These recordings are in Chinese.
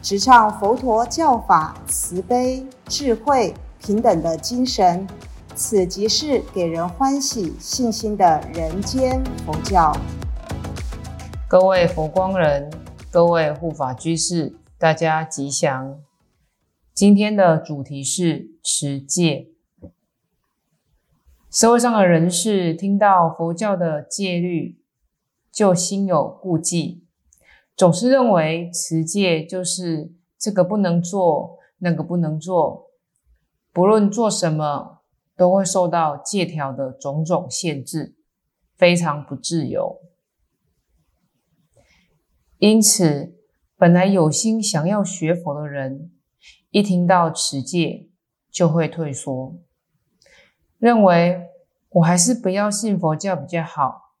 直唱佛陀教法慈悲、智慧、平等的精神，此即是给人欢喜、信心的人间佛教。各位佛光人，各位护法居士，大家吉祥。今天的主题是持戒。社会上的人士听到佛教的戒律，就心有顾忌。总是认为持戒就是这个不能做，那个不能做，不论做什么都会受到戒条的种种限制，非常不自由。因此，本来有心想要学佛的人，一听到持戒就会退缩，认为我还是不要信佛教比较好，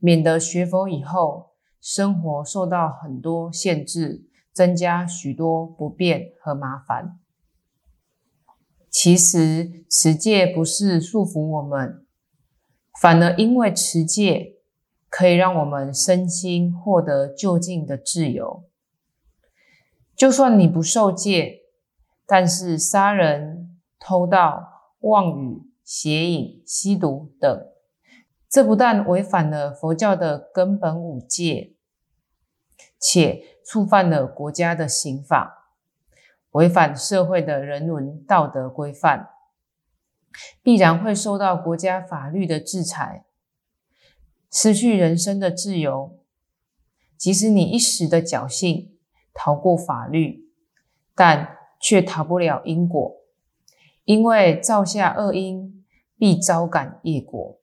免得学佛以后。生活受到很多限制，增加许多不便和麻烦。其实持戒不是束缚我们，反而因为持戒可以让我们身心获得就近的自由。就算你不受戒，但是杀人、偷盗、妄语、邪淫、吸毒等，这不但违反了佛教的根本五戒。且触犯了国家的刑法，违反社会的人伦道德规范，必然会受到国家法律的制裁，失去人生的自由。即使你一时的侥幸逃过法律，但却逃不了因果，因为造下恶因，必招感业果。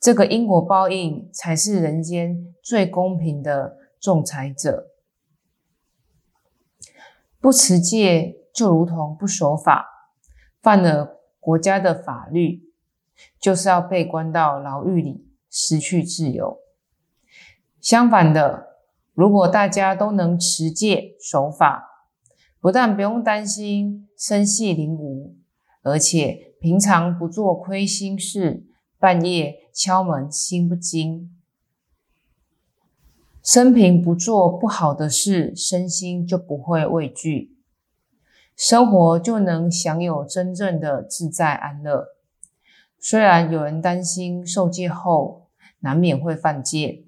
这个因果报应，才是人间最公平的。仲裁者不持戒，就如同不守法，犯了国家的法律，就是要被关到牢狱里，失去自由。相反的，如果大家都能持戒守法，不但不用担心身系灵无，而且平常不做亏心事，半夜敲门心不惊。生平不做不好的事，身心就不会畏惧，生活就能享有真正的自在安乐。虽然有人担心受戒后难免会犯戒，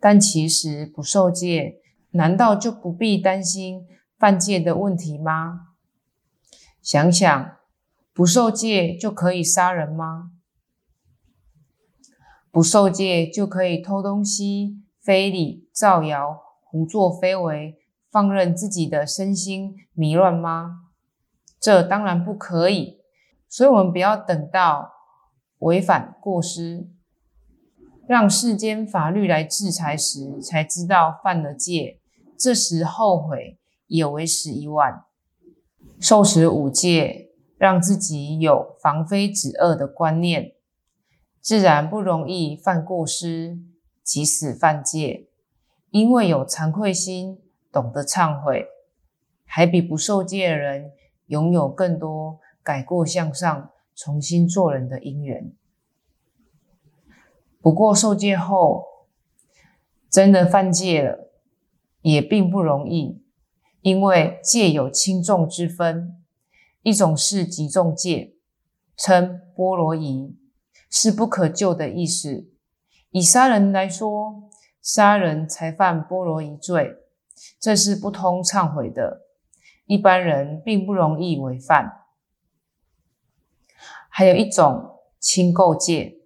但其实不受戒，难道就不必担心犯戒的问题吗？想想，不受戒就可以杀人吗？不受戒就可以偷东西？非礼、造谣、胡作非为，放任自己的身心迷乱吗？这当然不可以。所以，我们不要等到违反过失，让世间法律来制裁时，才知道犯了戒。这时后悔也为时已晚。受持五戒，让自己有防非止恶的观念，自然不容易犯过失。即使犯戒，因为有惭愧心，懂得忏悔，还比不受戒的人拥有更多改过向上、重新做人的因缘。不过受戒后，真的犯戒了，也并不容易，因为戒有轻重之分，一种是极重戒，称波罗夷，是不可救的意思。以杀人来说，杀人才犯波罗夷罪，这是不通忏悔的，一般人并不容易违犯。还有一种轻垢戒，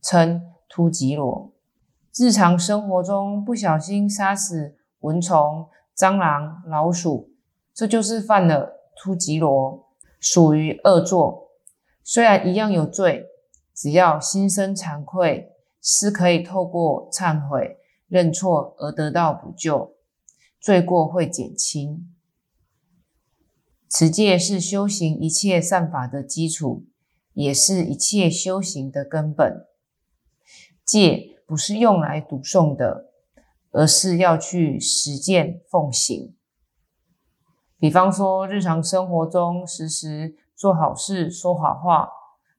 称突吉罗，日常生活中不小心杀死蚊虫、蟑螂、老鼠，这就是犯了突吉罗，属于恶作。虽然一样有罪，只要心生惭愧。是可以透过忏悔、认错而得到补救，罪过会减轻。持戒是修行一切善法的基础，也是一切修行的根本。戒不是用来读诵的，而是要去实践奉行。比方说，日常生活中时时做好事、说好话、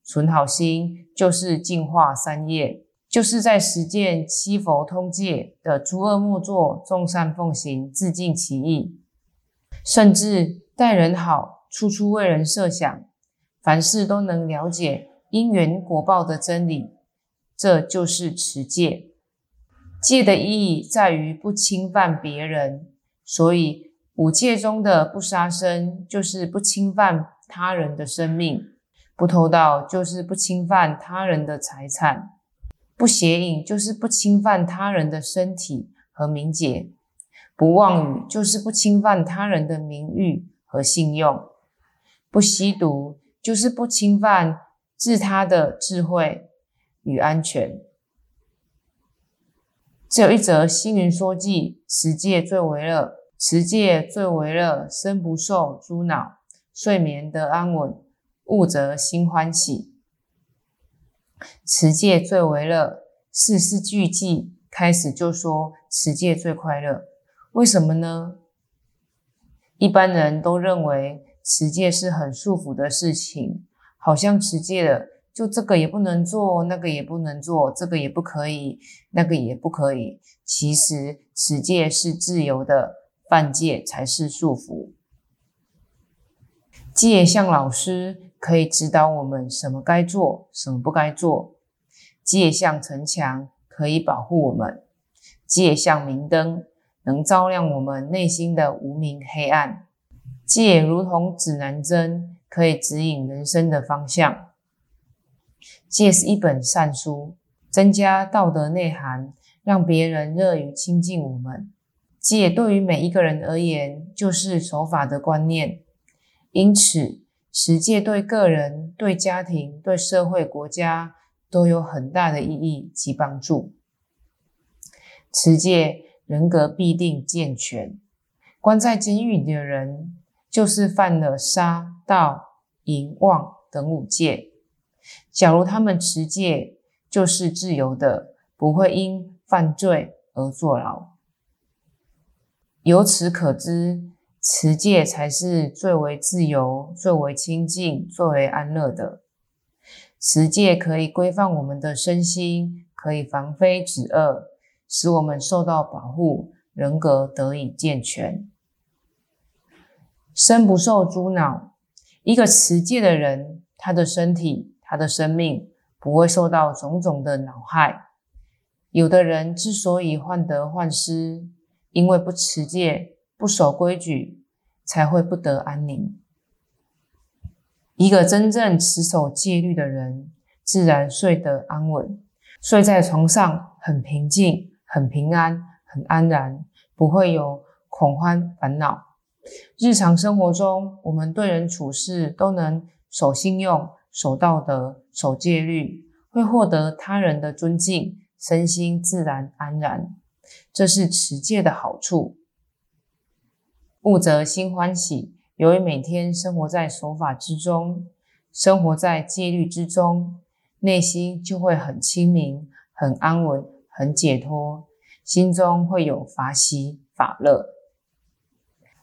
存好心，就是净化三业，就是在实践七佛通戒的诸恶莫作、众善奉行、自尽其意，甚至。待人好，处处为人设想，凡事都能了解因缘果报的真理，这就是持戒。戒的意义在于不侵犯别人，所以五戒中的不杀生就是不侵犯他人的生命，不偷盗就是不侵犯他人的财产，不邪淫就是不侵犯他人的身体和名节，不妄语就是不侵犯他人的名誉。和信用，不吸毒就是不侵犯自他的智慧与安全。只有一则星云说记：持戒最为乐，持戒最为乐，身不受诸恼，睡眠得安稳，悟则心欢喜。持戒最为乐，四四句记开始就说持戒最快乐，为什么呢？一般人都认为持戒是很束缚的事情，好像持戒了就这个也不能做，那个也不能做，这个也不可以，那个也不可以。其实持戒是自由的，犯戒才是束缚。戒像老师，可以指导我们什么该做，什么不该做；戒像城墙，可以保护我们；戒像明灯。能照亮我们内心的无明黑暗，戒如同指南针，可以指引人生的方向。戒是一本善书，增加道德内涵，让别人乐于亲近我们。戒对于每一个人而言，就是守法的观念。因此，持戒对个人、对家庭、对社会、国家都有很大的意义及帮助。持戒。人格必定健全。关在监狱里的人，就是犯了杀、盗、淫、妄等五戒。假如他们持戒，就是自由的，不会因犯罪而坐牢。由此可知，持戒才是最为自由、最为清净、最为安乐的。持戒可以规范我们的身心，可以防非止恶。使我们受到保护，人格得以健全，身不受诸恼。一个持戒的人，他的身体、他的生命不会受到种种的恼害。有的人之所以患得患失，因为不持戒、不守规矩，才会不得安宁。一个真正持守戒律的人，自然睡得安稳，睡在床上很平静。很平安，很安然，不会有恐慌烦恼。日常生活中，我们对人处事都能守信用、守道德、守戒律，会获得他人的尊敬，身心自然安然。这是持戒的好处。悟则心欢喜，由于每天生活在守法之中，生活在戒律之中，内心就会很清明、很安稳。很解脱，心中会有法喜法乐。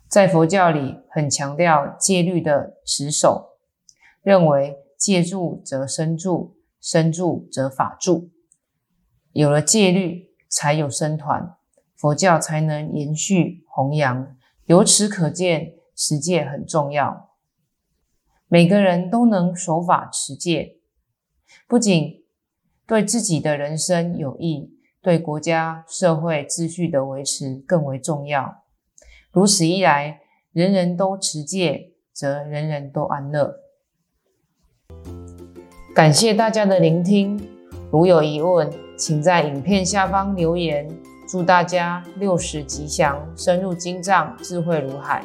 在佛教里，很强调戒律的持守，认为戒住则身住，身住则法住。有了戒律，才有僧团，佛教才能延续弘扬。由此可见，持戒很重要。每个人都能守法持戒，不仅对自己的人生有益。对国家社会秩序的维持更为重要。如此一来，人人都持戒，则人人都安乐。感谢大家的聆听，如有疑问，请在影片下方留言。祝大家六十吉祥，深入经藏，智慧如海。